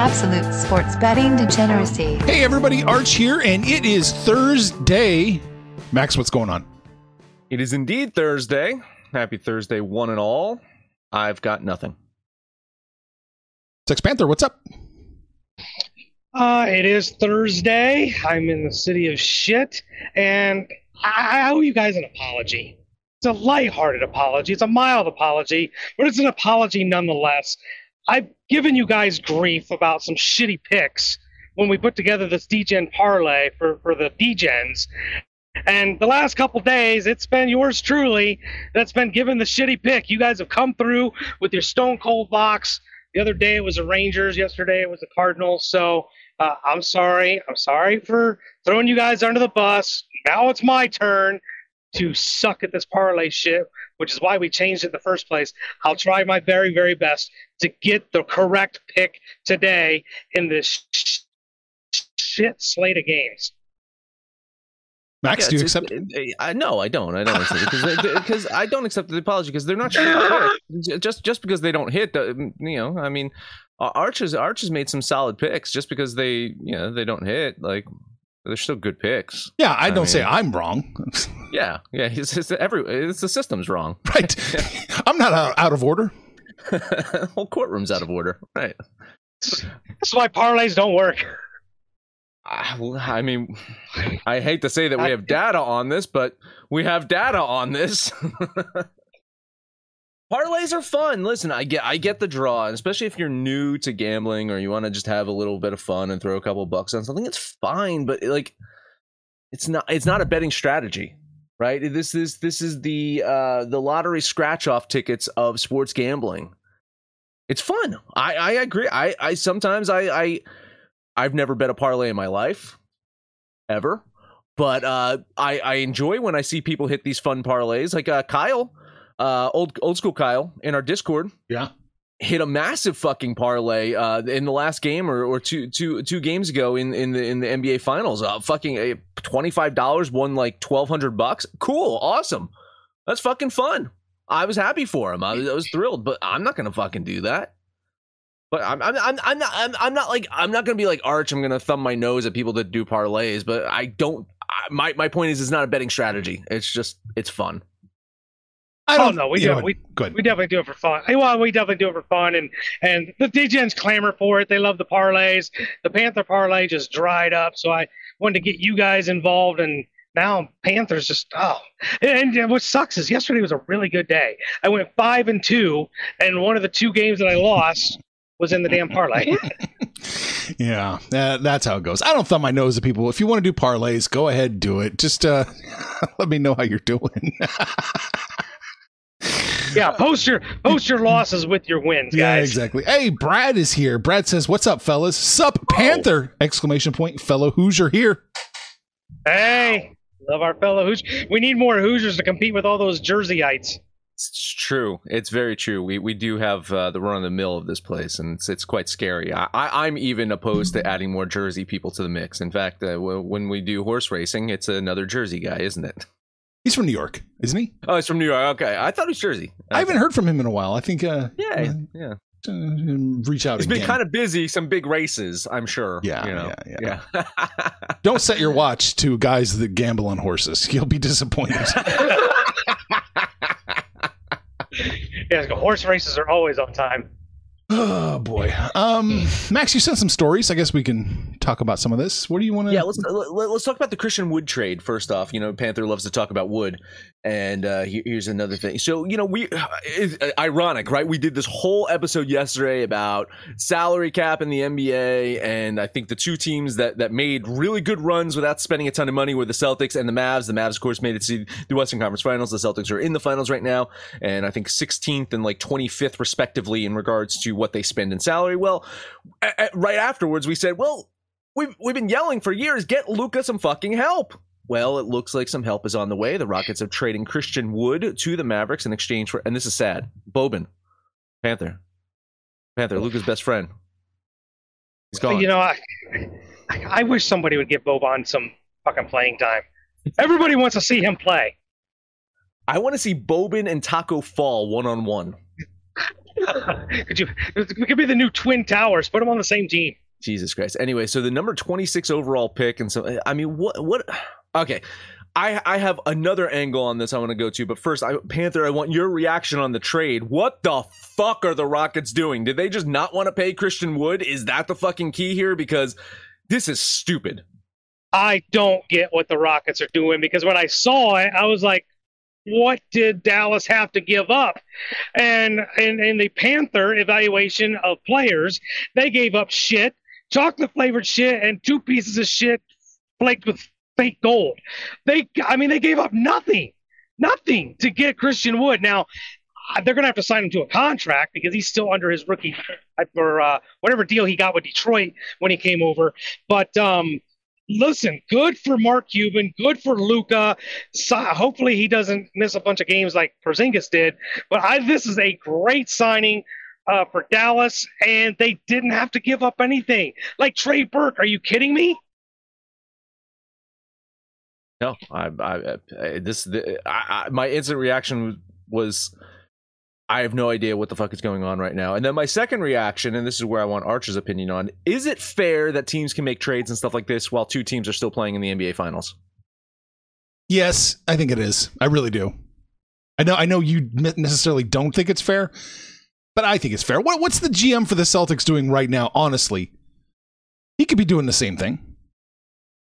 Absolute sports betting degeneracy. Hey, everybody, Arch here, and it is Thursday. Max, what's going on? It is indeed Thursday. Happy Thursday, one and all. I've got nothing. Sex Panther, what's up? Uh, it is Thursday. I'm in the city of shit, and I, I owe you guys an apology. It's a lighthearted apology. It's a mild apology, but it's an apology nonetheless. I've given you guys grief about some shitty picks when we put together this DGen parlay for, for the DGens. And the last couple days, it's been yours truly that's been given the shitty pick. You guys have come through with your stone cold box. The other day it was the Rangers. Yesterday it was the Cardinals. So uh, I'm sorry. I'm sorry for throwing you guys under the bus. Now it's my turn to suck at this parlay shit, which is why we changed it in the first place. I'll try my very, very best to get the correct pick today in this shit slate of games. Max, Yeah, do you accept? it- it- I no, I don't. I don't accept it because because I don't accept the apology because they're not sure. just just because they don't hit, uh, the, you know. I mean, Ar- Arch has Arch has made some solid picks just because they you know they don't hit. Like they're still good picks. Yeah, I I don't say I'm wrong. Yeah, yeah. It's, it's every it's the system's wrong. right. I'm not out, out of order. Whole courtroom's out of order. Right. That's why parlays don't work. Ah, I I mean, I hate to say that we have data on this, but we have data on this. Parlays are fun. Listen, I get I get the draw, especially if you're new to gambling or you want to just have a little bit of fun and throw a couple bucks on something, it's fine, but like it's not it's not a betting strategy. Right? This is this is the uh the lottery scratch off tickets of sports gambling. It's fun. I I agree. I I sometimes I I I've never bet a parlay in my life, ever. But uh, I I enjoy when I see people hit these fun parlays. Like uh, Kyle, uh, old old school Kyle in our Discord Yeah. Hit a massive fucking parlay uh, in the last game or, or two two two games ago in, in the in the NBA Finals. Uh, fucking uh, twenty five dollars won like twelve hundred bucks. Cool, awesome. That's fucking fun. I was happy for him. I was, I was thrilled, but I'm not gonna fucking do that. But I'm I'm I'm, I'm not I'm, I'm not like I'm not gonna be like Arch. I'm gonna thumb my nose at people that do parlays. But I don't. I, my my point is, it's not a betting strategy. It's just it's fun. I don't no, we know do. We Go ahead. we definitely do it for fun. Well, we definitely do it for fun, and and the DJs clamor for it. They love the parlays. The Panther parlay just dried up, so I wanted to get you guys involved, and now Panthers just oh. And, and what sucks is yesterday was a really good day. I went five and two, and one of the two games that I lost was in the damn parlay. Yeah, that, that's how it goes. I don't thumb my nose at people. If you want to do parlays, go ahead, and do it. Just uh, let me know how you're doing. Yeah, post your post your losses with your wins, guys. yeah, exactly. Hey, Brad is here. Brad says, "What's up, fellas? Sup, Panther!" Exclamation point, fellow Hoosier here. Hey, love our fellow Hoosiers. We need more Hoosiers to compete with all those Jerseyites. It's true. It's very true. We we do have uh, the run of the mill of this place, and it's it's quite scary. I, I I'm even opposed to adding more Jersey people to the mix. In fact, uh, w- when we do horse racing, it's another Jersey guy, isn't it? He's from New York, isn't he? Oh, he's from New York. Okay, I thought he was Jersey. I haven't heard from him in a while. I think uh, Yeah, yeah. uh, reach out He's again. been kind of busy. Some big races, I'm sure. Yeah, you know? yeah, yeah. Don't set your watch to guys that gamble on horses. You'll be disappointed. Yeah, horse races are always on time. oh boy. Um, Max, you sent some stories. I guess we can talk about some of this. What do you want to? Yeah, let's uh, let, let's talk about the Christian Wood trade first off. You know, Panther loves to talk about wood, and uh, here's another thing. So you know, we uh, it's uh, ironic, right? We did this whole episode yesterday about salary cap in the NBA, and I think the two teams that that made really good runs without spending a ton of money were the Celtics and the Mavs. The Mavs, of course, made it to the Western Conference Finals. The Celtics are in the finals right now, and I think 16th and like 25th respectively in regards to what they spend in salary. Well, right afterwards, we said, well we've we've been yelling for years. Get Luka some fucking help. Well, it looks like some help is on the way. The Rockets are trading Christian Wood to the Mavericks in exchange for, and this is sad. Boban, Panther, Panther, Luka's best friend. He's gone. You know, I, I wish somebody would give Boban some fucking playing time. Everybody wants to see him play. I want to see Boban and Tacko Fall one on one. could you? It could be the new Twin Towers. Put them on the same team. Jesus Christ. Anyway, so the number 26 overall pick, and so I mean, what what? Okay, I I have another angle on this I want to go to, but first, I, Panther, I want your reaction on the trade. What the fuck are the Rockets doing? Did they just not want to pay Christian Wood? Is that the fucking key here? Because this is stupid. I don't get what the Rockets are doing because when I saw it, I was like, what did Dallas have to give up? And in, the Panther evaluation of players, they gave up shit, chocolate flavored shit, and two pieces of shit flaked with fake gold. They, I mean, they gave up nothing, nothing to get Christian Wood. Now, they're going to have to sign him to a contract because he's still under his rookie or uh, whatever deal he got with Detroit when he came over. But um, listen, good for Mark Cuban, good for Luka. So hopefully he doesn't miss a bunch of games like Porzingis did. But I, this is a great signing uh, for Dallas, and they didn't have to give up anything. Like Trey Burke, are you kidding me? No, I, I, I this, the, I, I, my instant reaction was I have no idea what the fuck is going on right now. And then my second reaction, and this is where I want Archer's opinion on, is it fair that teams can make trades and stuff like this while two teams are still playing in the NBA finals? Yes, I think it is. I really do. I know I know you necessarily don't think it's fair, but I think it's fair. What, what's the GM for the Celtics doing right now, honestly? He could be doing the same thing.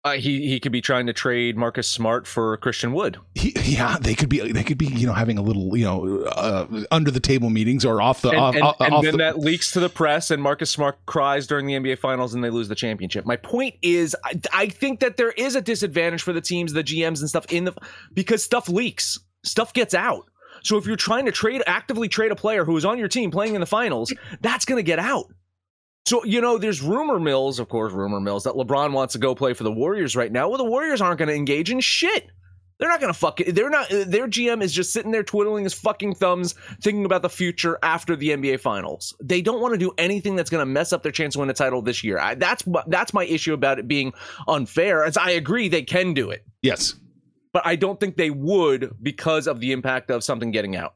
Uh, he he could be trying to trade Marcus Smart for Christian Wood. He, yeah, they could be they could be you know having a little you know uh, under the table meetings or off the and, off, and, off, and off then the, that leaks to the press, and Marcus Smart cries during the NBA Finals, and they lose the championship. My point is, I, I think that there is a disadvantage for the teams, the GMs, and stuff in the because stuff leaks, stuff gets out. So if you're trying to trade actively trade a player who is on your team playing in the finals, that's going to get out. So, you know, there's rumor mills, of course, rumor mills that LeBron wants to go play for the Warriors right now. Well, the Warriors aren't going to engage in shit. They're not going to fuck it. They're not, their GM is just sitting there twiddling his fucking thumbs, thinking about the future after the NBA finals. They don't want to do anything that's going to mess up their chance to win a title this year. I, that's, that's my issue about it being unfair. As I agree, they can do it. Yes. But I don't think they would because of the impact of something getting out.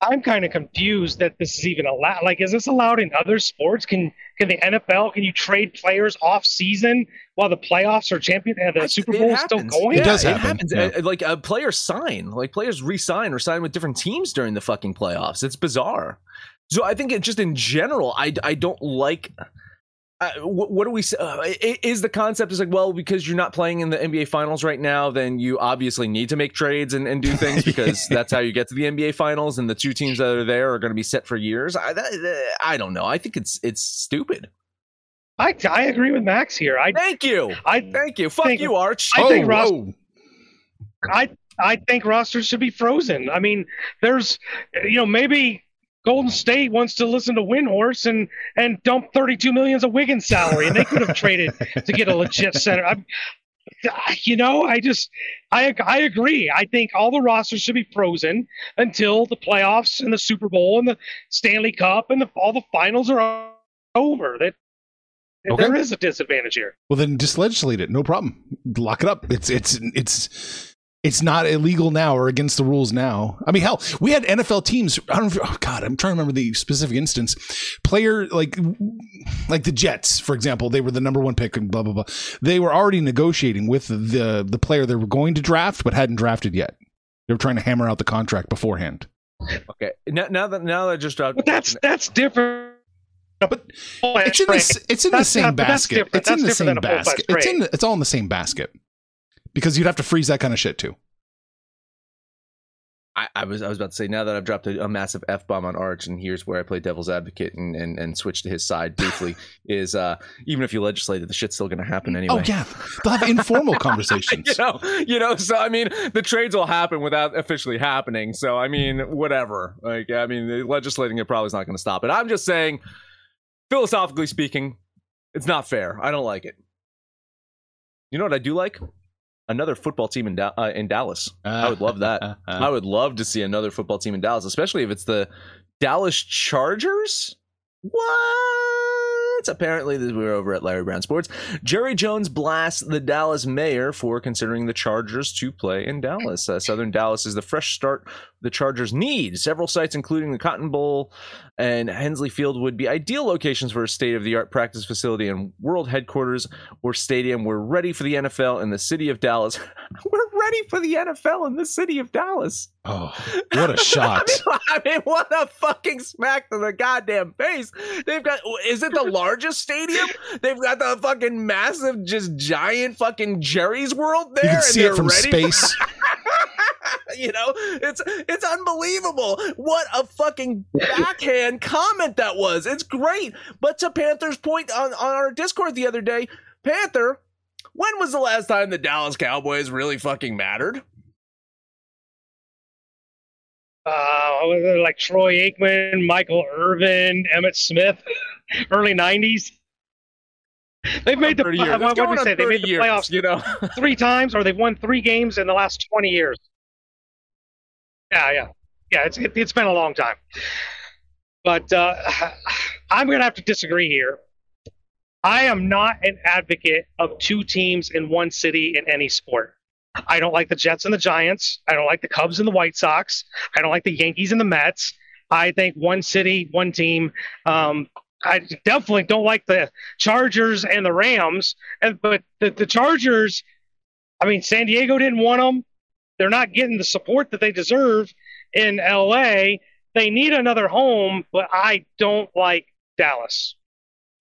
I'm kind of confused that this is even allowed. Like, is this allowed in other sports? Can can the NFL? Can you trade players off season while the playoffs are champion and the Super Bowl is still going? It yeah, does it happen. happens. Yeah. Uh, Like uh, players sign, like players resign or sign with different teams during the fucking playoffs. It's bizarre. So I think it just in general, I I don't like. Uh, what, what do we say? Uh, is the concept is like well because you're not playing in the NBA finals right now then you obviously need to make trades and, and do things because that's how you get to the NBA finals and the two teams that are there are going to be set for years I, that, I don't know I think it's it's stupid I I agree with Max here. I thank you I thank you fuck think- you Arch I think Ross- whoa. I I think rosters should be frozen. I mean, there's you know maybe Golden State wants to listen to Windhorst and and dump 32 millions of Wiggins salary, and they could have traded to get a legit center. I'm, you know, I just I I agree. I think all the rosters should be frozen until the playoffs and the Super Bowl and the Stanley Cup and the, all the finals are over. That Okay. there is a disadvantage here. Well, then just legislate it. No problem. Lock it up. It's it's it's it's not illegal now or against the rules now. I mean, hell, we had NFL teams. I don't. Oh God, I'm trying to remember the specific instance. Player like like the Jets, for example, they were the number one pick and blah blah blah. They were already negotiating with the the player they were going to draft but hadn't drafted yet. They were trying to hammer out the contract beforehand. okay now, now that now that I just But that's that's different. But It's in the it's in the same not- basket. It's in the same different than a full-size basket. It's trade. in it's all in the same basket because you'd have to freeze that kind of shit too. I, I was I was about to say now that I've dropped a, a massive f bomb on Arch, and here's where I play devil's advocate and and, and switch to his side briefly. is uh even if you legislate it, the shit's still going to happen anyway. Oh yeah, they'll have informal conversations. you know, you know. So I mean, the trades will happen without officially happening. So I mean, whatever. Like I mean, legislating it probably is not going to stop it. I'm just saying, philosophically speaking, it's not fair. I don't like it. You know what I do like? Another football team in uh, in Dallas. I would love that. I would love to see another football team in Dallas, especially if it's the Dallas Chargers. What? Sports. Apparently, this, we're over at Larry Brown Sports. Jerry Jones blasts the Dallas mayor for considering the Chargers to play in Dallas. Uh, Southern Dallas is the fresh start the Chargers need. Several sites, including the Cotton Bowl and Hensley Field, would be ideal locations for a state of the art practice facility and world headquarters or stadium. We're ready for the NFL in the city of Dallas. We're ready for the NFL in the city of Dallas. Oh, what a shot! I mean, I mean, what a fucking smack to the goddamn face. They've got, is it the largest stadium? They've got the fucking massive, just giant fucking Jerry's World there. you can see and it from ready space. you know, it's it's unbelievable. What a fucking backhand comment that was. It's great. But to Panther's point on, on our Discord the other day, Panther, when was the last time the Dallas Cowboys really fucking mattered? Uh, like Troy Aikman, Michael Irvin, Emmitt Smith, early '90s. They've made the 30 years. what, what say? They made the years, playoffs you know. three times, or they've won three games in the last 20 years. Yeah, yeah, yeah. It's it, it's been a long time, but uh, I'm gonna have to disagree here. I am not an advocate of two teams in one city in any sport. I don't like the Jets and the Giants. I don't like the Cubs and the White Sox. I don't like the Yankees and the Mets. I think one city, one team. Um, I definitely don't like the Chargers and the Rams. And but the, the Chargers, I mean, San Diego didn't want them. They're not getting the support that they deserve in LA. They need another home, but I don't like Dallas.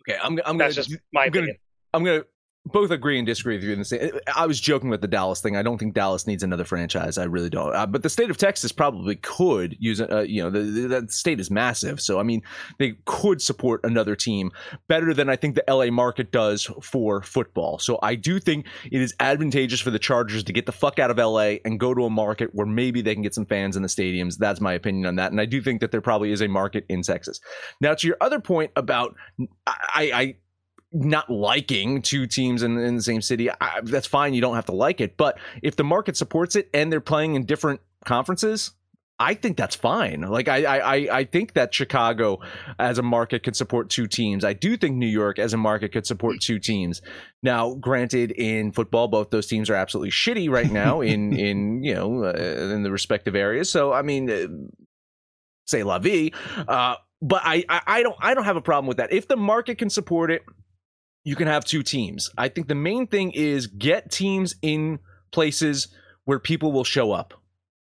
Okay, I'm, I'm gonna That's just my I'm gonna opinion. I'm gonna both agree and disagree with you in the same. I was joking with the Dallas thing. I don't think Dallas needs another franchise. I really don't. Uh, but the state of Texas probably could use. Uh, you know, the, the, state is massive, so I mean, they could support another team better than I think the LA market does for football. So I do think it is advantageous for the Chargers to get the fuck out of LA and go to a market where maybe they can get some fans in the stadiums. That's my opinion on that, and I do think that there probably is a market in Texas. Now, to your other point about, I, I not liking two teams in, in the same city, I, that's fine. You don't have to like it. But if the market supports it and they're playing in different conferences, I think that's fine. Like I, I, I- think that Chicago as a market could support two teams. I do think New York as a market could support two teams. Now, granted, in football, both those teams are absolutely shitty right now in in you know uh, in the respective areas. So I mean, uh, say la vie. Uh, but I, I, I don't, I don't have a problem with that. If the market can support it, you can have two teams. I think the main thing is get teams in places where people will show up.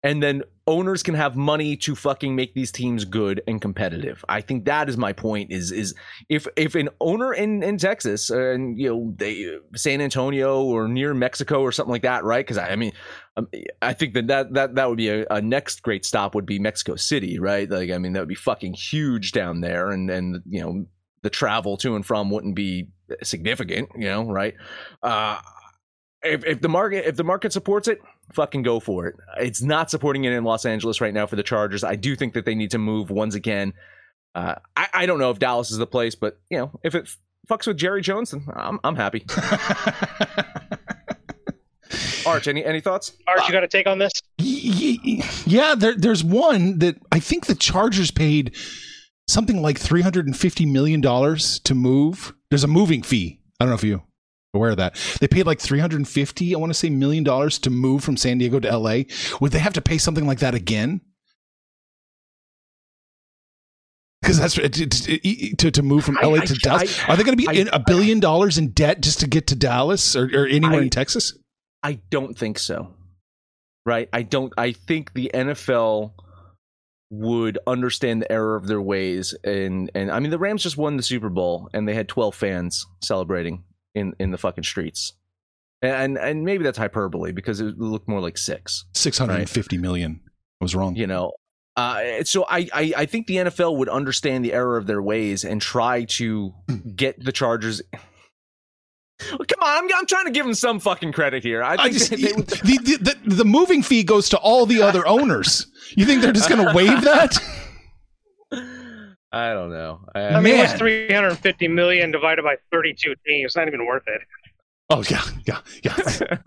And then owners can have money to fucking make these teams good and competitive. I think that is my point is is if if an owner in in Texas uh, and you know they San Antonio or near Mexico or something like that, right? Cuz I, I mean um, I think that that that, that would be a, a next great stop would be Mexico City, right? Like I mean that would be fucking huge down there and and you know the travel to and from wouldn't be significant, you know, right? Uh if, if the market if the market supports it, fucking go for it. It's not supporting it in Los Angeles right now for the Chargers. I do think that they need to move once again. Uh, I, I don't know if Dallas is the place, but you know, if it fucks with Jerry Jones, then I'm I'm happy. Arch, any any thoughts? Art, you got to take on this? Y- y- yeah, there, there's one that I think the Chargers paid something like three hundred and fifty million dollars to move. There's a moving fee. I don't know if you aware of that. They paid like three hundred and fifty, I want to say, million dollars to move from San Diego to L.A. Would they have to pay something like that again? Because that's it- to to move from L.A. I- to Dallas. I- Are they going to be I- in a billion dollars in debt just to get to Dallas or, or anywhere I- in Texas? I don't think so. Right? I don't I think the NFL would understand the error of their ways and and I mean the Rams just won the Super Bowl and they had 12 fans celebrating in in the fucking streets. And and maybe that's hyperbole because it looked more like 6, Six hundred and fifty million. I was wrong. you know. Uh, so I, I I think the NFL would understand the error of their ways and try to get the Chargers Well, Come on, I'm, I'm trying to give them some fucking credit here. I think I just they- the, they would- the, the the moving fee goes to all the other owners. You think they're just going to waive that? I don't know. I, I mean, what's Man. 350 million divided by 32 teams? It's not even worth it. Oh yeah, yeah, yeah.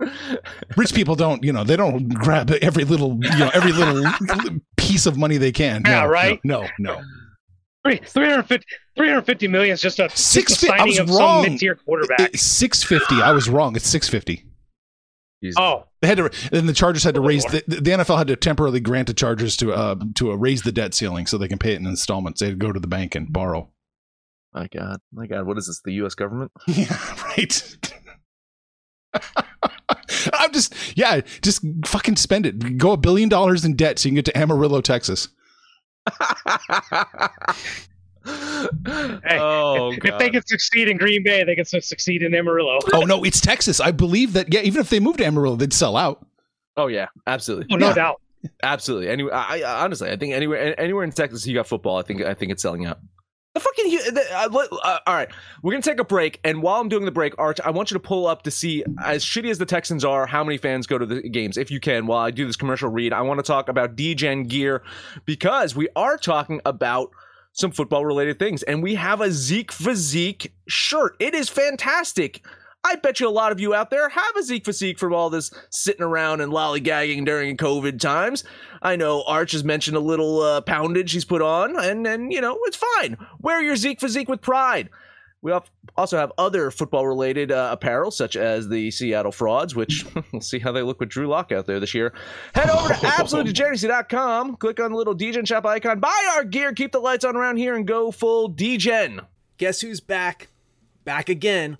Rich people don't, you know, they don't grab every little, you know, every little piece of money they can. No, Yeah, right? No, no. no. Three- 350, 350 million is just a, just Six a fi- I signing was of wrong. some mid-tier quarterback. Six fifty. I was wrong. It's six fifty. Jesus. oh, They had to. Then the Chargers had to raise the, the NFL had to temporarily grant the Chargers to uh to uh, raise the debt ceiling so they can pay it in installments. They had to go to the bank and borrow. My God, my God, what is this? The U.S. government? Yeah, right. I'm just yeah, just fucking spend it. Go a billion dollars in debt so you can get to Amarillo, Texas. Hey, oh, if, if they can succeed in Green Bay, they can succeed in Amarillo. Oh no, it's Texas. I believe that. Yeah, even if they moved to Amarillo, they'd sell out. oh yeah, absolutely. Oh, no Yeah. doubt. Absolutely. Anyway, I, I honestly, I think anywhere anywhere in Texas you got football, I think I think it's selling out. The fucking the, uh, uh, all right, we're gonna take a break, and while I'm doing the break, Arch, I want you to pull up to see as shitty as the Texans are, how many fans go to the games, if you can. While I do this commercial read, I want to talk about DGen gear because we are talking about some football related things, and we have a Zeke Physique shirt. It is fantastic. I bet you a lot of you out there have a Zeke physique from all this sitting around and lollygagging during COVID times. I know Arch has mentioned a little uh, poundage he's put on, and and you know it's fine. Wear your Zeke physique with pride. We also have other football related uh, apparel, such as the Seattle Frauds, which we'll see how they look with Drew Lock out there this year. Head over to absolutedegeneracy.com, click on the little DGen shop icon, buy our gear, keep the lights on around here, and go full DGen. Guess who's back? Back again.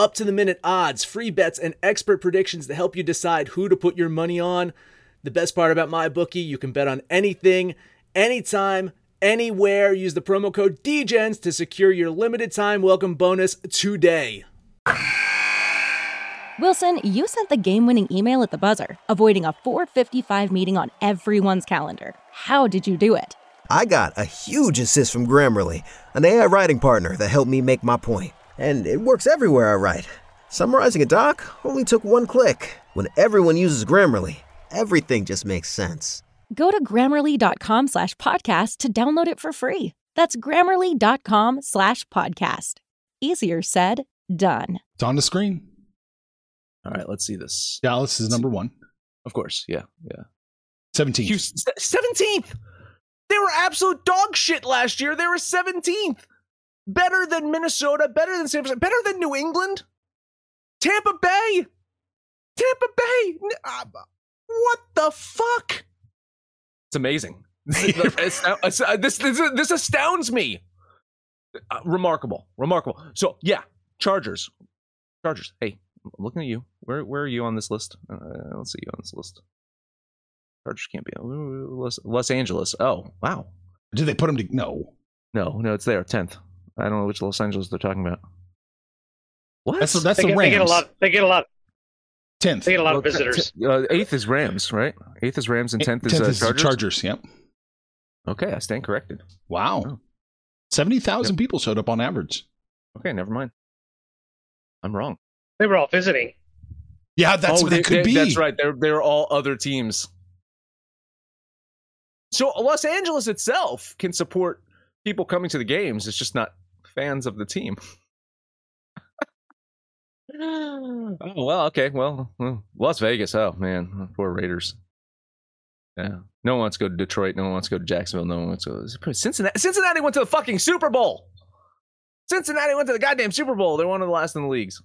Get up to the minute odds, free bets, and expert predictions to help you decide who to put your money on. The best part about my bookie, you can bet on anything, anytime, anywhere. Use the promo code DGENS to secure your limited time welcome bonus today. Wilson, you sent the game winning email at the buzzer, avoiding a 455 meeting on everyone's calendar. How did you do it? I got a huge assist from Grammarly, an AI writing partner that helped me make my point. And it works everywhere I write. Summarizing a doc only took one click. When everyone uses Grammarly, everything just makes sense. Go to grammarly.com slash podcast to download it for free. That's grammarly.com slash podcast. Easier said, done. It's on the screen. All right, let's see this. Dallas is number one. Of course, yeah, yeah. 17th. Houston, seventeenth. They were absolute dog shit last year. They were seventeenth. Better than Minnesota. Better than San Francisco. Better than New England. Tampa Bay. Tampa Bay. Uh, what the fuck? It's amazing. This, this, this, astounds me. Uh, remarkable, remarkable. So yeah, Chargers, Chargers. Hey, I'm looking at you. Where where are you on this list? Uh, I don't see you on this list. Chargers can't be Los, Los Angeles. Oh wow, Did they put him to no? no, no, it's there, tenth. I don't know which Los Angeles they're talking about. What? That's that's They the get, Rams. they get a lot. They get a lot. 10th. They get a lot Well, of visitors. Uh, eighth is Rams, right? Eighth is Rams and tenth is, uh, is Chargers. Chargers. Yep. Okay, I stand corrected. Wow. Oh. 70,000 people showed up on average. Okay, never mind. I'm wrong. They were all visiting. Yeah, that's oh, what they- that could they- be. That's right. They're they're all other teams. So Los Angeles itself can support people coming to the games. It's just not fans of the team. oh well, okay. Well, well, Las Vegas. Oh man, poor Raiders. Yeah, no one wants to go to Detroit. No one wants to go to Jacksonville. No one wants to go. To Cincinnati. Cincinnati went to the fucking Super Bowl. Cincinnati went to the goddamn Super Bowl. They're one of the last in the leagues.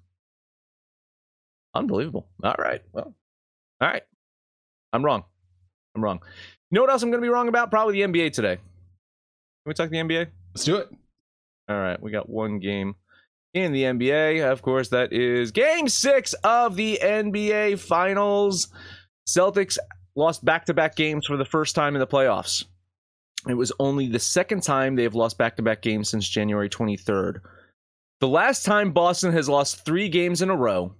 Unbelievable. All right. Well, all right. I'm wrong. I'm wrong. You know what else I'm going to be wrong about? Probably the NBA today. Can we talk the NBA? Let's do it. All right, we got one game in the NBA. Of course, that is game six of the NBA Finals. Celtics lost back to back games for the first time in the playoffs. It was only the second time they have lost back to back games since January 23rd. The last time Boston has lost three games in a row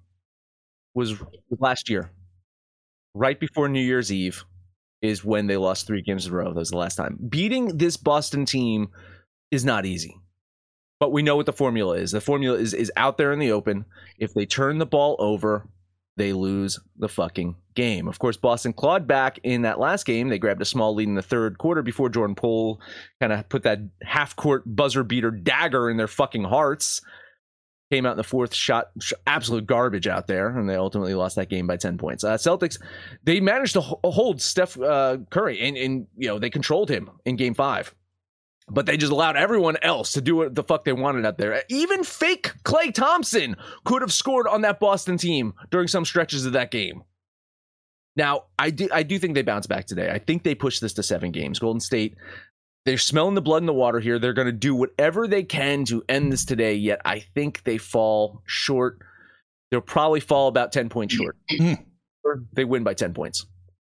was last year, right before New Year's Eve, is when they lost three games in a row. That was the last time. Beating this Boston team is not easy. But we know what the formula is. The formula is is out there in the open. If they turn the ball over, they lose the fucking game. Of course, Boston clawed back in that last game. They grabbed a small lead in the third quarter before Jordan Poole kind of put that half court buzzer beater dagger in their fucking hearts. Came out in the fourth shot, absolute garbage out there, and they ultimately lost that game by ten points. Uh, Celtics, they managed to hold Steph uh, Curry, and, and you know they controlled him in Game Five but they just allowed everyone else to do what the fuck they wanted out there. Even fake Klay Thompson could have scored on that Boston team during some stretches of that game. Now, I do I do think they bounce back today. I think they push this to seven games. Golden State, they're smelling the blood in the water here. They're going to do whatever they can to end this today. Yet I think they fall short. They'll probably fall about ten points short. or they win by ten points.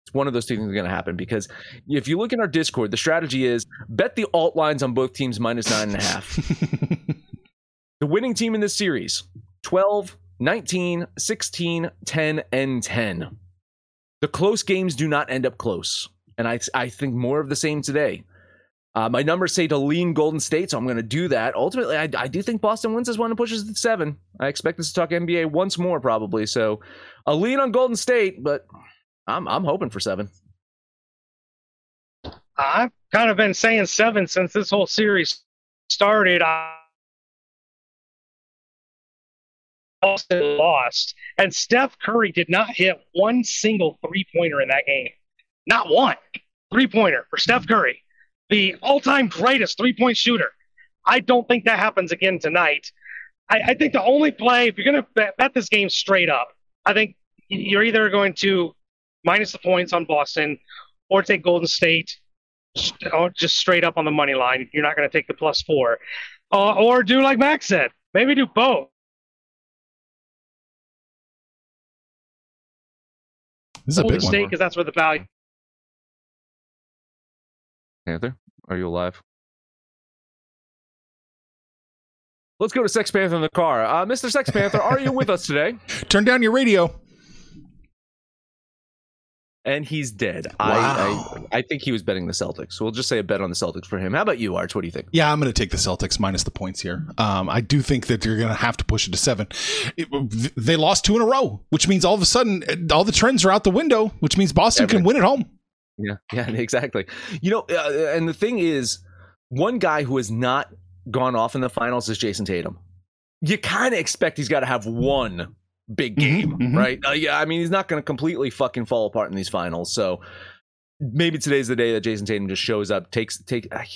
It's one of those two things going to happen because if you look in our Discord, the strategy is bet the alt lines on both teams minus nine and a half. the winning team in this series 12, 19, 16, 10, and 10. The close games do not end up close. And I, I think more of the same today. Uh, my numbers say to lean Golden State, so I'm going to do that. Ultimately, I, I do think Boston wins this one and pushes to seven. I expect us to talk NBA once more, probably. So a lean on Golden State, but I'm I'm hoping for seven. I've kind of been saying seven since this whole series started. I lost, and Steph Curry did not hit one single three pointer in that game. Not one three pointer for Steph Curry, the all time greatest three point shooter. I don't think that happens again tonight. I, I think the only play, if you're going to bet, bet this game straight up, I think you're either going to minus the points on Boston, or take Golden State or just straight up on the money line. You're not going to take the plus four, uh, or do like Max said, maybe do both. This is a Golden big State one. because that's where the value. Panther, are you alive? Let's go to Sex Panther in the car. Uh, Mr. Sex Panther, are you with us today? Turn down your radio. And he's dead. Wow. I, I I think he was betting the Celtics. So we'll just say a bet on the Celtics for him. How about you, Arch? What do you think? Yeah, I'm going to take the Celtics minus the points here. Um, I do think that you're going to have to push it to seven. It, they lost two in a row, which means all of a sudden all the trends are out the window, which means Boston can win at home. Yeah, yeah, exactly. You know, uh, and the thing is, one guy who has not gone off in the finals is Jayson Tatum. You kind of expect he's got to have one big game, Mhm, mhm. right? Uh, yeah, I mean, he's not going to completely fucking fall apart in these finals. So maybe today's the day that Jayson Tatum just shows up, takes take. I-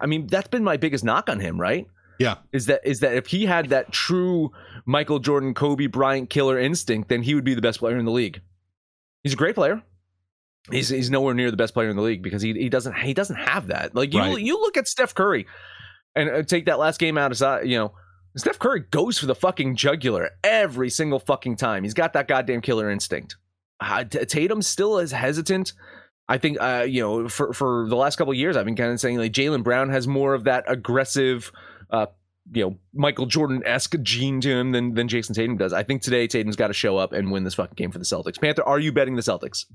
I mean, that's been my biggest knock on him, right? Yeah. Is that is that if he had that true Michael Jordan, Kobe Bryant killer instinct, then he would be the best player in the league. He's a great player. He's he's nowhere near the best player in the league because he he doesn't he doesn't have that. Like you Right. you look at Steph Curry and uh, take that last game out aside, you know, Steph Curry goes for the fucking jugular every single fucking time. He's got that goddamn killer instinct. Uh, Tatum still is hesitant. I think uh, you know for for the last couple years I've been kind of saying like Jaylen Brown has more of that aggressive uh you know Michael Jordan esque gene to him than than Jayson Tatum does. I think today Tatum's got to show up and win this fucking game for the Celtics. Panther, are you betting the Celtics?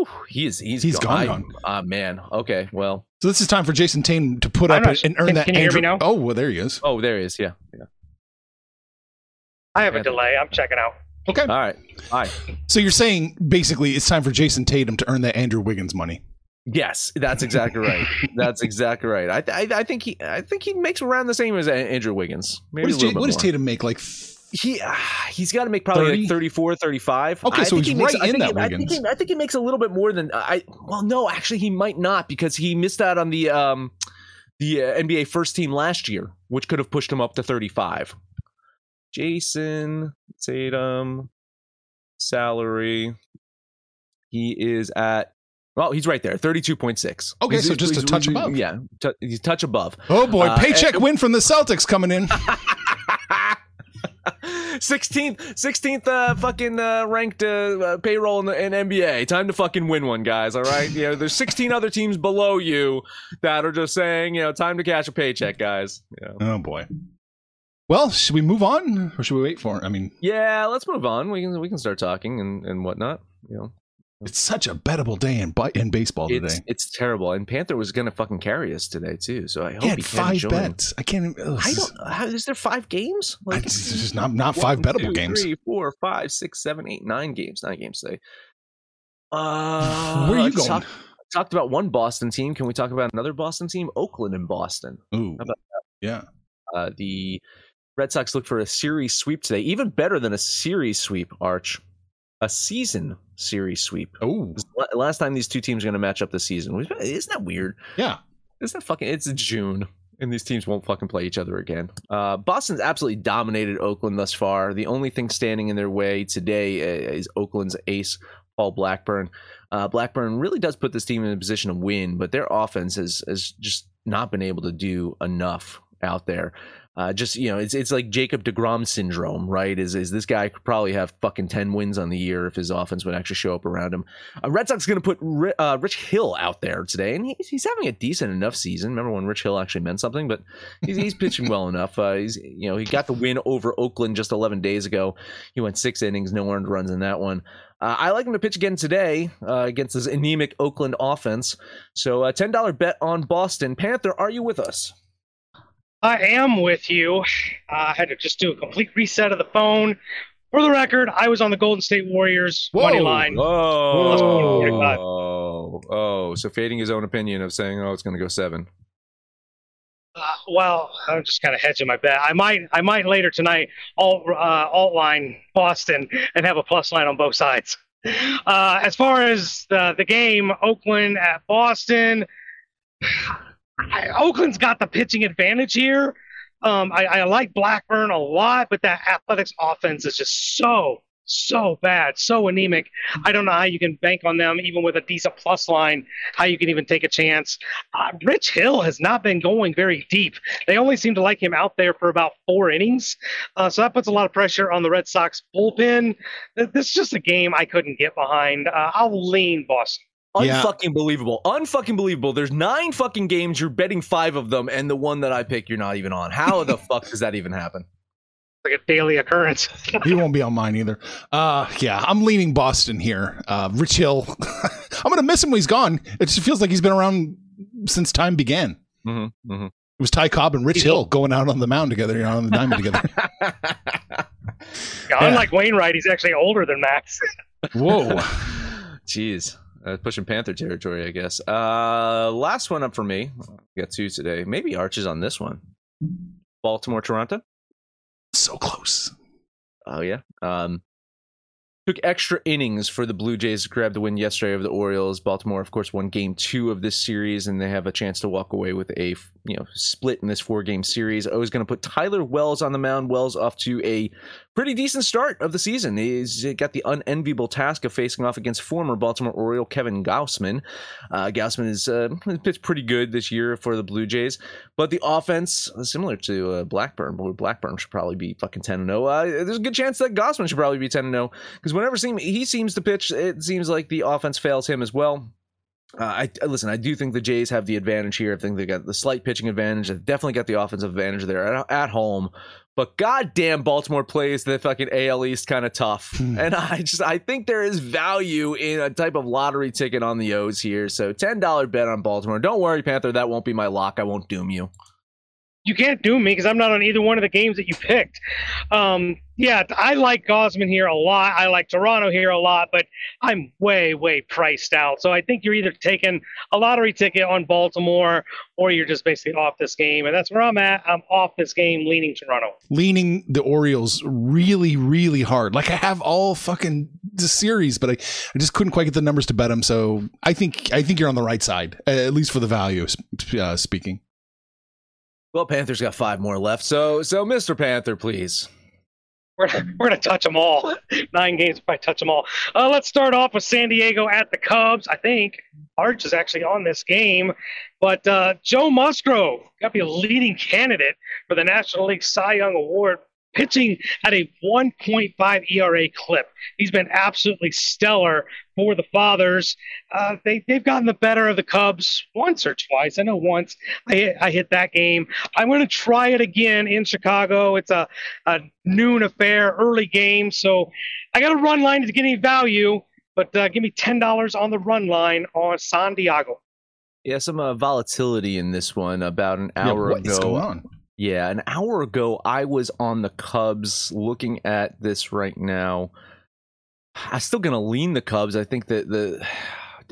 Ooh, he is he's He's gone, I- gone. Ah man. Okay. Well. So this is time for Jayson Tatum to put I'm up not- and, and earn can- that. can you hear me now? Oh, well, there he is. Oh, there he is. Yeah. Yeah. I have a Anthony. delay. I'm checking out. Okay. All right. All right. So you're saying basically it's time for Jayson Tatum to earn that Andrew Wiggins money. Yes, that's exactly right. That's exactly right. I, th- I I think he I think he makes around the same as Andrew Wiggins. Maybe What does, a little Ja- bit what does more. Tatum make? Like, f- he uh, he's got to make probably 30? like 34 35 Okay, I so think he's he makes, right I in that he, I think, he, I think he makes a little bit more than I well no actually he might not because he missed out on the um the uh, NBA first team last year which could have pushed him up to 35 Jayson Tatum salary he is at Well, he's right there, thirty-two point six. Okay, so just a touch above. Yeah, t- he's touch above. Oh boy, Uh, paycheck win from the Celtics coming in. 16th 16th uh, fucking uh, ranked uh, uh, payroll in the in NBA. Time to fucking win one, guys. All right, you know there's 16 other teams below you that are just saying, you know, time to cash a paycheck, guys. You know. Oh boy. Well, should we move on or should we wait for? I mean, Yeah, let's move on. We can we can start talking and and whatnot. You know, it's such a bettable day in in baseball today. it's terrible. And Panther was gonna fucking carry us today too. So I hope He had he can five join. bets. I can't. Even, I is- don't. How, is there five games? Like, It's just not not One, five bettable two, games. Three, four, five, six, seven, eight, nine games. Nine games today. Uh, Where are you going? Talk, talked about one Boston team. Can we talk about another Boston team? Oakland and Boston. Ooh, How about yeah. Uh, the Red Sox look for a series sweep today. Even better than a series sweep, Arch. A season series sweep. Oh, This is the Last time these two teams are going to match up this season. Isn't that weird? yeah. Isn't that fucking? It's June, and these teams won't fucking play each other again. Uh, Boston's absolutely dominated Oakland thus far. The only thing standing in their way today uh, is Oakland's ace, Paul Blackburn. Uh, Blackburn really does put this team in a position to win, but their offense has has just not been able to do enough out there. Uh, just you know, it's it's like Jacob Degrom syndrome, right? Is is this guy could probably have fucking ten wins on the year if his offense would actually show up around him. Uh, Red Sox going to put uh, Rich Hill out there today, and he's, he's having a decent enough season. Remember when Rich Hill actually meant something, but he's, he's pitching well enough. Uh, he's you know he got the win over Oakland just 11 days ago. He went six innings, no earned runs in that one. Uh, I like him to pitch again today uh, against this anemic Oakland offense. So a ten dollar bet on Boston Panther. Are you with us? I am with you. Uh, I had to just do a complete reset of the phone. For the record, I was on the Golden State Warriors Whoa. money line. Oh, Whoa. oh, oh! So fading his own opinion of saying, "Oh, it's going to go seven. Uh, well, I'm just kind of hedging my bet. I might, I might later tonight alt, uh, alt line Boston and have a plus line on both sides. Uh, as far as the the game, Oakland at Boston, I, Oakland's got the pitching advantage here. Um, I, I like Blackburn a lot, but that Athletics offense is just so so bad, so anemic. I don't know how you can bank on them, even with a decent plus line. How you can even take a chance. Uh, Rich Hill has not been going very deep. They only seem to like him out there for about four innings, uh, so that puts a lot of pressure on the Red Sox bullpen. This is just a game I couldn't get behind. Uh, I'll lean Boston. Yeah. Unfucking believable. Unfucking believable. There's nine fucking games. You're betting five of them, and the one that I pick, you're not even on. How the fuck does that even happen? Like a daily occurrence. he won't be on mine either. Uh, yeah, I'm leaning Boston here. Uh, Rich Hill, I'm gonna miss him when he's gone. It just feels like he's been around since time began. Mm-hmm, mm-hmm. It was Ty Cobb and Rich Hill going out on the mound together, you know, on the diamond together. Yeah, Unlike Wainwright, he's actually older than Max. Whoa. Jeez. Uh, pushing Panther territory, I guess. Uh, last one up for me. Got two today. Maybe Arches on this one. Baltimore, Toronto. so close. Oh yeah. Um, took extra innings for the Blue Jays to grab the win yesterday over the Orioles. Baltimore, of course, won Game Two of this series, and they have a chance to walk away with a you know split in this four game series. I was going to put Tyler Wells on the mound. Wells off to a pretty decent start of the season. He's got the unenviable task of facing off against former Baltimore Oriole Kevin Gausman. Uh, Gausman is uh, pitched pretty good this year for the Blue Jays, but the offense similar to uh, Blackburn. but Blackburn should probably be fucking ten and zero. Uh, There's a good chance that Gausman should probably be ten and zero because whenever he seems to pitch, it seems like the offense fails him as well. Uh, I I- listen. I do think the Jays have the advantage here. I think they got the slight pitching advantage. They've definitely got the offensive advantage there at, at home. But goddamn, Baltimore plays the fucking AL East kind of tough, and I just I think there is value in a type of lottery ticket on the O's here. So ten dollar bet on Baltimore. Don't worry, Panther. That won't be my lock. I won't doom you. you can't doom me because I'm not on either one of the games that you picked. Um, yeah, I like Gausman here a lot. I like Toronto here a lot, but I'm way, way priced out. So I think you're either taking a lottery ticket on Baltimore or you're just basically off this game. And that's where I'm at. I'm off this game, leaning Toronto. Leaning the Orioles really, really hard. Like I have all fucking the series, but I, I just couldn't quite get the numbers to bet them. So I think I think you're on the right side, uh, at least for the value uh, speaking. Well, Panthers got five more left. So so Mr. Panther, please. We're, we're going to touch them all. Nine games, probably touch them all. Uh, let's start off with San Diego at the Cubs. I think Arch is actually on this game, but uh, Joe Musgrove got to be a leading candidate for the National League Cy Young Award pitching at a 1.5 ERA clip. He's been absolutely stellar for the Fathers. Uh, they, they've gotten the better of the Cubs once or twice. I know once I hit, I hit that game. I'm going to try it again in Chicago. It's a, a noon affair, early game. So I got a run line to get any value, but uh, give me $10 on the run line on San Diego. Yeah, some uh, volatility in this one about an hour yeah, what ago. is going on? Yeah, an hour ago, I was on the Cubs looking at this right now. I'm still going to lean the Cubs. I think that the.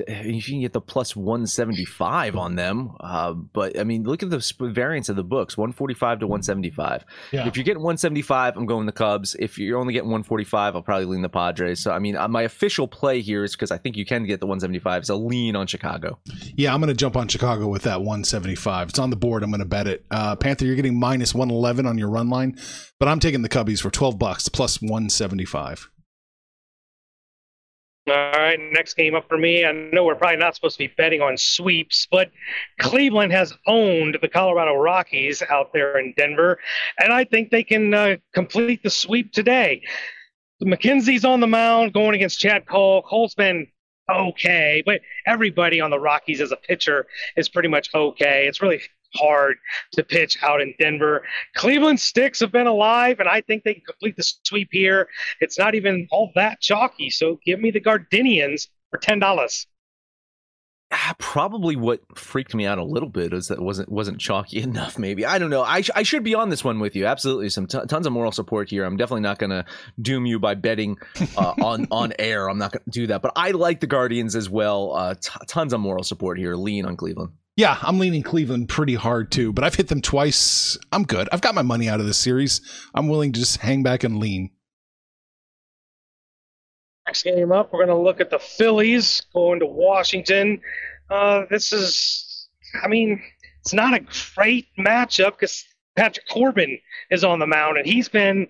You can get the plus 175 on them. Uh, but I mean, look at the sp- variance of the books 145 to 175. Yeah. If you're getting 175, I'm going the Cubs. If you're only getting 145, I'll probably lean the Padres. So, I mean, uh, my official play here is because I think you can get the 175. It's a lean on Chicago. Yeah, I'm going to jump on Chicago with that 175. It's on the board. I'm going to bet it. Uh, Panther, you're getting minus 111 on your run line, but I'm taking the Cubbies for 12 bucks plus 175. All right, next game up for me. I know we're probably not supposed to be betting on sweeps, but Cleveland has owned the Colorado Rockies out there in Denver, and I think they can uh, complete the sweep today. McKenzie's on the mound going against Chad Kuhl. Kuhl's been okay, but everybody on the Rockies as a pitcher is pretty much okay. It's really hard to pitch out in Denver. Cleveland sticks have been alive, and I think they can complete the sweep here. It's not even all that chalky, so give me the Gardenians for ten dollars. Ah, probably what freaked me out a little bit is that it wasn't wasn't chalky enough. Maybe I don't know. I, sh- I should be on this one with you. Absolutely, some t- tons of moral support here. I'm definitely not going to doom you by betting uh, on on air. I'm not going to do that. But I like the Guardians as well. Uh, t- tons of moral support here. Lean on Cleveland. Yeah, I'm leaning Cleveland pretty hard too, but I've hit them twice. I'm good. I've got my money out of this series. I'm willing to just hang back and lean. Next game up, we're going to look at the Phillies going to Washington. Uh, this is, I mean, it's not a great matchup because Patrick Corbin is on the mound, and he's been,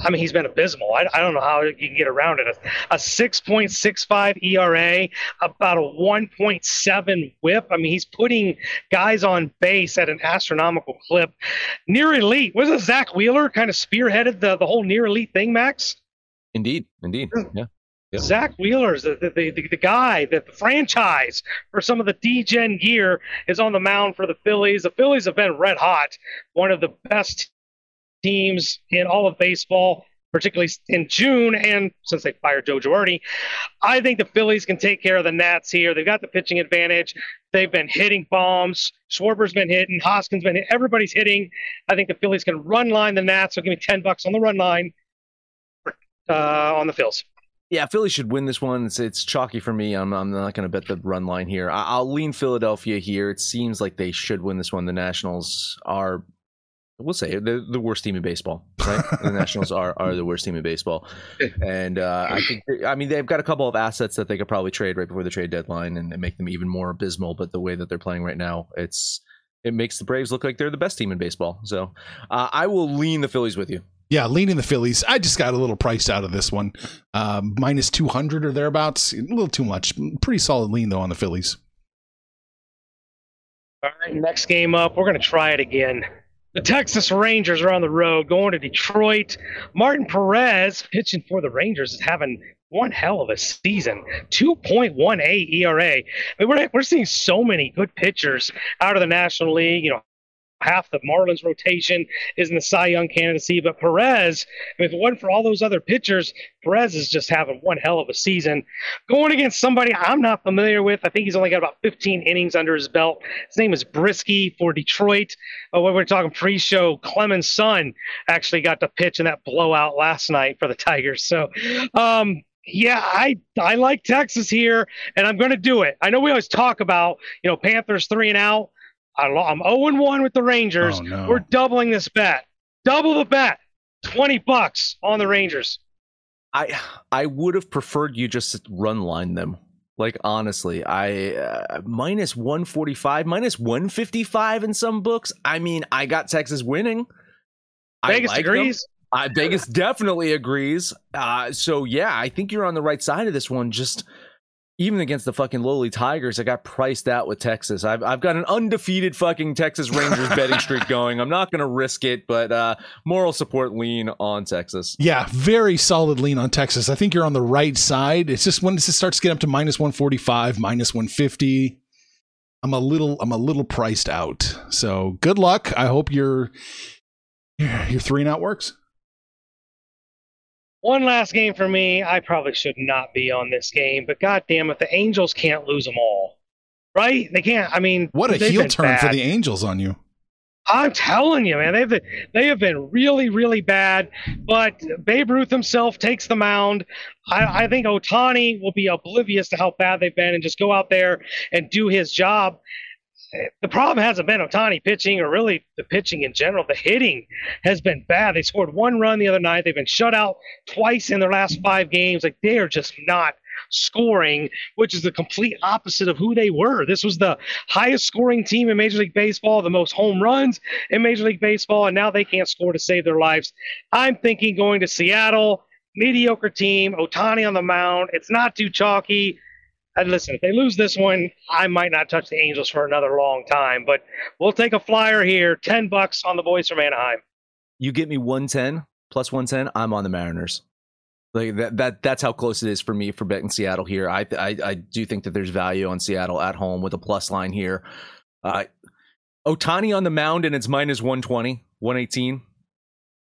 I mean, he's been abysmal. I, I don't know how you can get around it. A, a 6.65 ERA, about a 1.7 whip. I mean, he's putting guys on base at an astronomical clip. Near elite. Was it Zack Wheeler kind of spearheaded the, the whole near elite thing, Max? Indeed, indeed. Hmm. Yeah. Yep. Zack Wheeler's the, the, the, the guy that the franchise for some of the Degen gear is on the mound for the Phillies. The Phillies have been red hot, one of the best teams in all of baseball, particularly in June. And since they fired Joe Girardi, I think the Phillies can take care of the Nats here. They've got the pitching advantage. They've been hitting bombs. Schwarber's been hitting. Hoskins been hitting. Everybody's hitting. I think the Phillies can run line the Nats. So give me ten bucks on the run line uh, on the Phils. Yeah, Philly should win this one. It's, it's chalky for me. I'm, I'm not going to bet the run line here. I, I'll lean Philadelphia here. It seems like they should win this one. The Nationals are, we'll say, they're the worst team in baseball, right? the Nationals are, are the worst team in baseball. And uh, I think, I mean, they've got a couple of assets that they could probably trade right before the trade deadline and, and make them even more abysmal. But the way that they're playing right now, it's it makes the Braves look like they're the best team in baseball. So uh, I will lean the Phillies with you. Yeah, leaning the Phillies. I just got a little priced out of this one. Um, minus 200 or thereabouts. A little too much. Pretty solid lean, though, on the Phillies. All right, next game up, we're going to try it again. The Texas Rangers are on the road going to Detroit. Martin Perez, pitching for the Rangers, is having one hell of a season 2.18 ERA. I mean, we're, we're seeing so many good pitchers out of the National League. You know, half the Marlins rotation is in the Cy Young candidacy. But Perez, if it wasn't for all those other pitchers, Perez is just having one hell of a season. Going against somebody I'm not familiar with. I think he's only got about 15 innings under his belt. His name is Brieske for Detroit. Oh, we were talking pre-show. Clemens' son actually got to pitch in that blowout last night for the Tigers. So, um, yeah, I I like Texas here, and I'm going to do it. I know we always talk about you know Panthers three and out. I'm 0 1 with the Rangers. Oh, no. We're doubling this bet. Double the bet. 20 bucks on the Rangers. I I would have preferred you just run line them. Like honestly, I uh, minus 145, minus 155 in some books. I mean, I got Texas winning. I Vegas like them. agrees. Uh, Vegas definitely agrees. Uh, so yeah, I think you're on the right side of this one. Just even against the fucking lowly Tigers, I got priced out with Texas. I've I've got an undefeated fucking Texas Rangers betting streak going. I'm not gonna risk it, but uh, moral support lean on Texas. Yeah, very solid lean on Texas. I think you're on the right side. It's just when it starts to get up to minus 145, minus 150. I'm a little I'm a little priced out. So good luck. I hope your your three and out works. One last game for me. I probably should not be on this game, but god damn it, the Angels can't lose them all. Right? They can't. I mean, What a heel turn for the Angels on you. I'm telling you, man, they've been, they have been really, really bad. But Babe Ruth himself takes the mound. I, I think Ohtani will be oblivious to how bad they've been and just go out there and do his job. The problem hasn't been Ohtani pitching or really the pitching in general. The hitting has been bad. They scored one run the other night. They've been shut out twice in their last five games. Like they are just not scoring, which is the complete opposite of who they were. This was the highest scoring team in Major League Baseball, the most home runs in Major League Baseball, and now they can't score to save their lives. I'm thinking going to Seattle, mediocre team, Ohtani on the mound. It's not too chalky. And listen, if they lose this one, I might not touch the Angels for another long time, but we'll take a flyer here. 10 bucks on the boys from Anaheim. You get me 110 plus 110. I'm on the Mariners. Like that, that that's how close it is for me for betting Seattle here. I, I I do think that there's value on Seattle at home with a plus line here. Uh, Ohtani on the mound and it's minus 120, 118.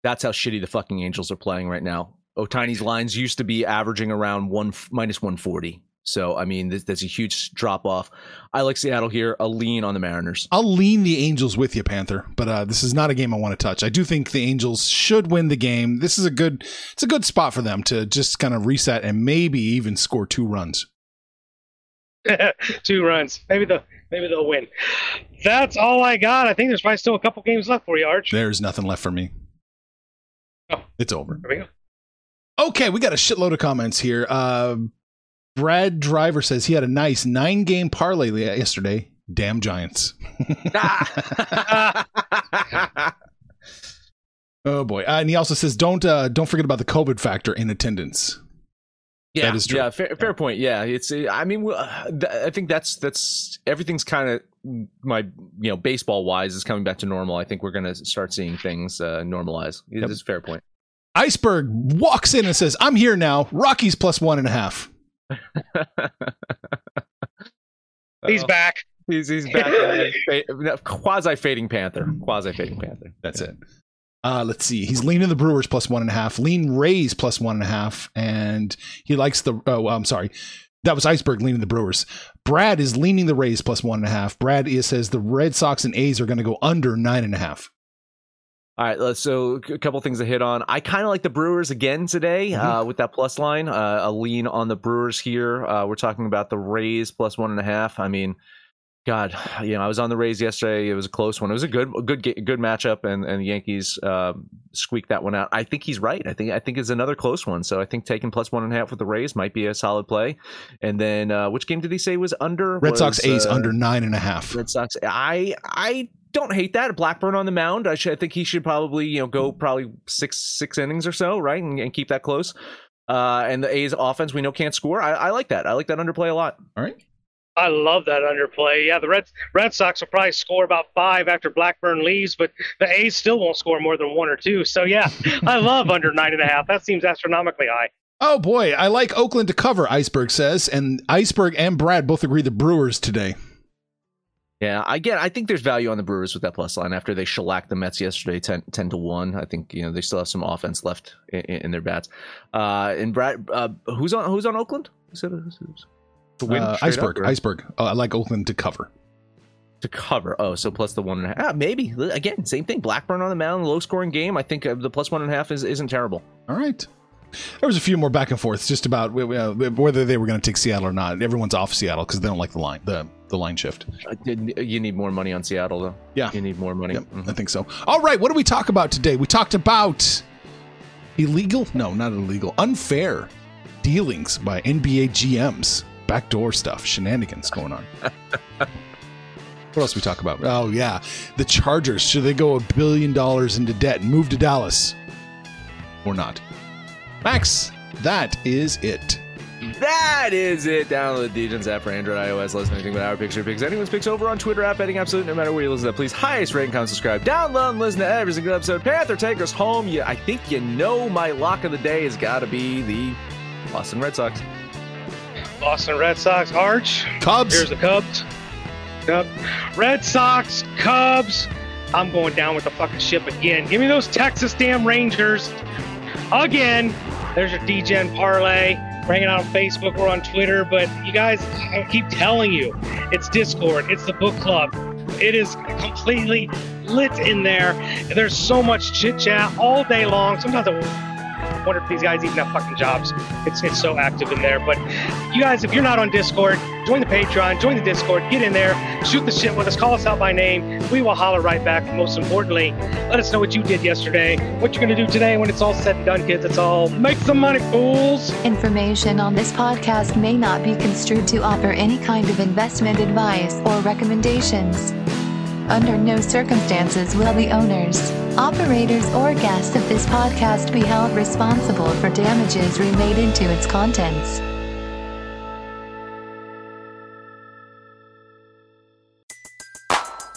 That's how shitty the fucking Angels are playing right now. Ohtani's lines used to be averaging around one minus 140. So I mean, that's a huge drop off. I like Seattle here. A lean on the Mariners. I'll lean the Angels with you, Panther, but uh, this is not a game I want to touch. I do think the Angels should win the game. This is a good, it's a good spot for them to just kind of reset and maybe even score two runs. Two runs. Maybe the maybe they'll win. That's all I got. I think there's probably still a couple games left for you, Arch. There's nothing left for me. Oh. It's over. There we go. Okay, we got a shitload of comments here. Uh, Brad Driver says he had a nice nine game parlay yesterday. Damn Giants. oh boy. Uh, and he also says don't uh, don't forget about the COVID factor in attendance. Yeah, That is true. Yeah, fair, fair point. Yeah, it's. I mean, uh, I think that's that's everything's kind of my you know baseball wise is coming back to normal. I think we're gonna start seeing things uh, normalize. Yep. It's a fair point. Iceberg walks in and says, I'm here now. Rockies plus one and a half. He's Oh, back. He's he's back. Quasi fading panther. Quasi fading panther. That's it. Uh, let's see. He's leaning the Brewers plus one and a half, lean Rays plus one and a half, and he likes the. Oh, I'm sorry. That was Iceberg leaning the Brewers. Brad is leaning the Rays plus one and a half. Brad is, says the Red Sox and A's are going to go under nine and a half. All right, so a couple things to hit on. I kind of like the Brewers again today Mhm. uh, with that plus line. Uh, a lean on the Brewers here. Uh, we're talking about the Rays plus one and a half. I mean, God, you know, I was on the Rays yesterday. It was a close one. It was a good, good, good matchup, and and the Yankees um, squeaked that one out. I think he's right. I think I think it's another close one. So I think taking plus one and a half with the Rays might be a solid play. And then uh, which game did he say was under? Red Was, Sox A's uh, under nine and a half. Red Sox. I I don't hate that. Blackburn on the mound. I, should, I think he should probably you know go probably six six innings or so, right, and, and keep that close. Uh, and the A's offense we know can't score. I, I like that. I like that underplay a lot. All right. I love that underplay. Yeah, the Red Red Sox will probably score about five after Blackburn leaves, but the A's still won't score more than one or two. So yeah, I love under nine and a half. That seems astronomically high. Oh boy, I like Oakland to cover. Iceberg says, and Iceberg and Brad both agree the Brewers today. Yeah, again, I think there's value on the Brewers with that plus line after they shellacked the Mets yesterday 10, 10 to 1. I think, you know, they still have some offense left in, in their bats. Uh, and Brad, uh, who's on who's on Oakland? Who said? Who's- who's- To win Uh, straight up, Iceberg, or- Iceberg. Oh, I like Oakland to cover. to cover. Oh, so plus the one and a half. Ah, maybe again, same thing. Blackburn on the mound, low scoring game. I think uh, the plus one and a half is isn't terrible. All right. There was a few more back and forths just about uh, whether they were going to take Seattle or not. Everyone's off Seattle because they don't like the line, the the line shift. Uh, did- You need more money on Seattle, though. Yeah. you need more money. Yep, Mhm. I think so. All right, what do we talk about today? We talked about illegal, no, not illegal, unfair dealings by NBA GMs, backdoor stuff, shenanigans going on. what else we talk about? Oh yeah, the Chargers. Should they go a billion dollars into debt and move to Dallas? or not. Max, that is it. That is it. Download the Degens app for Android, iOS. Listen to anything but our picture picks. Anyone's picks over on Twitter app, betting absolute. No matter where you listen to, please highest rate and comment, subscribe, download, and listen to every single episode. Panther, take us home. You, I think you know my lock of the day has got to be the Boston Red Sox. Boston Red Sox, Arch. Cubs. Here's the Cubs. Yep. Red Sox, Cubs. I'm going down with the fucking ship again. Give me those Texas damn Rangers. Again. There's your Degen parlay. Bring it out on Facebook or on Twitter. But you guys, I keep telling you, it's Discord, it's the book club. It is completely lit in there. There's so much chit chat all day long. Sometimes I wonder if these guys even have fucking jobs. It's it's so active in there. But you guys, if you're not on Discord, join the Patreon, join the Discord, get in there, shoot the shit with us, call us out by name. We will holler right back. Most importantly, let us know what you did yesterday, what you're gonna do today when it's all said and done, kids. It's all make some money, fools. Information on this podcast may not be construed to offer any kind of investment advice or recommendations. Under no circumstances will the owners, operators, or guests of this podcast be held responsible for damages related to its contents.